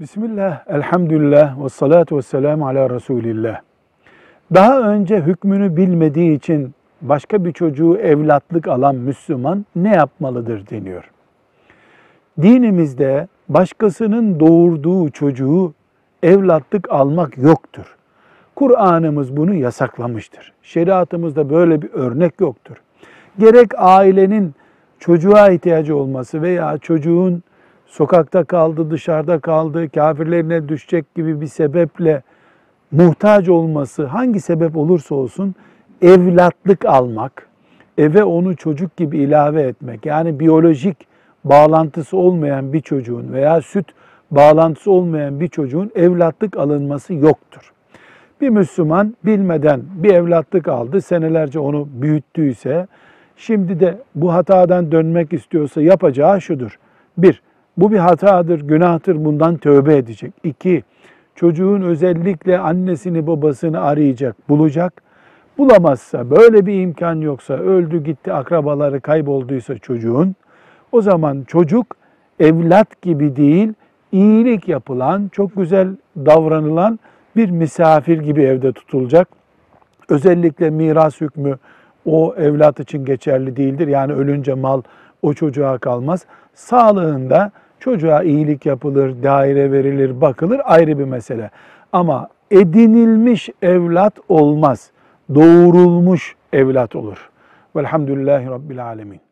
Bismillah, elhamdülillah ve salatu ve selamu ala Resulillah. Daha önce hükmünü bilmediği için başka bir çocuğu evlatlık alan Müslüman ne yapmalıdır deniyor. Dinimizde başkasının doğurduğu çocuğu evlatlık almak yoktur. Kur'an'ımız bunu yasaklamıştır. Şeriatımızda böyle bir örnek yoktur. Gerek ailenin çocuğa ihtiyacı olması veya çocuğun sokakta kaldı, dışarıda kaldı, kafirlerine düşecek gibi bir sebeple muhtaç olması hangi sebep olursa olsun evlatlık almak, eve onu çocuk gibi ilave etmek yani biyolojik bağlantısı olmayan bir çocuğun veya süt bağlantısı olmayan bir çocuğun evlatlık alınması yoktur. Bir Müslüman bilmeden bir evlatlık aldı, senelerce onu büyüttüyse, şimdi de bu hatadan dönmek istiyorsa yapacağı şudur. Bir, bu bir hatadır, günahtır, bundan tövbe edecek. İki, çocuğun özellikle annesini babasını arayacak, bulacak. Bulamazsa, böyle bir imkan yoksa, öldü gitti akrabaları kaybolduysa çocuğun, o zaman çocuk evlat gibi değil, iyilik yapılan, çok güzel davranılan bir misafir gibi evde tutulacak. Özellikle miras hükmü o evlat için geçerli değildir. Yani ölünce mal o çocuğa kalmaz. Sağlığında çocuğa iyilik yapılır, daire verilir, bakılır ayrı bir mesele. Ama edinilmiş evlat olmaz. Doğurulmuş evlat olur. Velhamdülillahi Rabbil Alemin.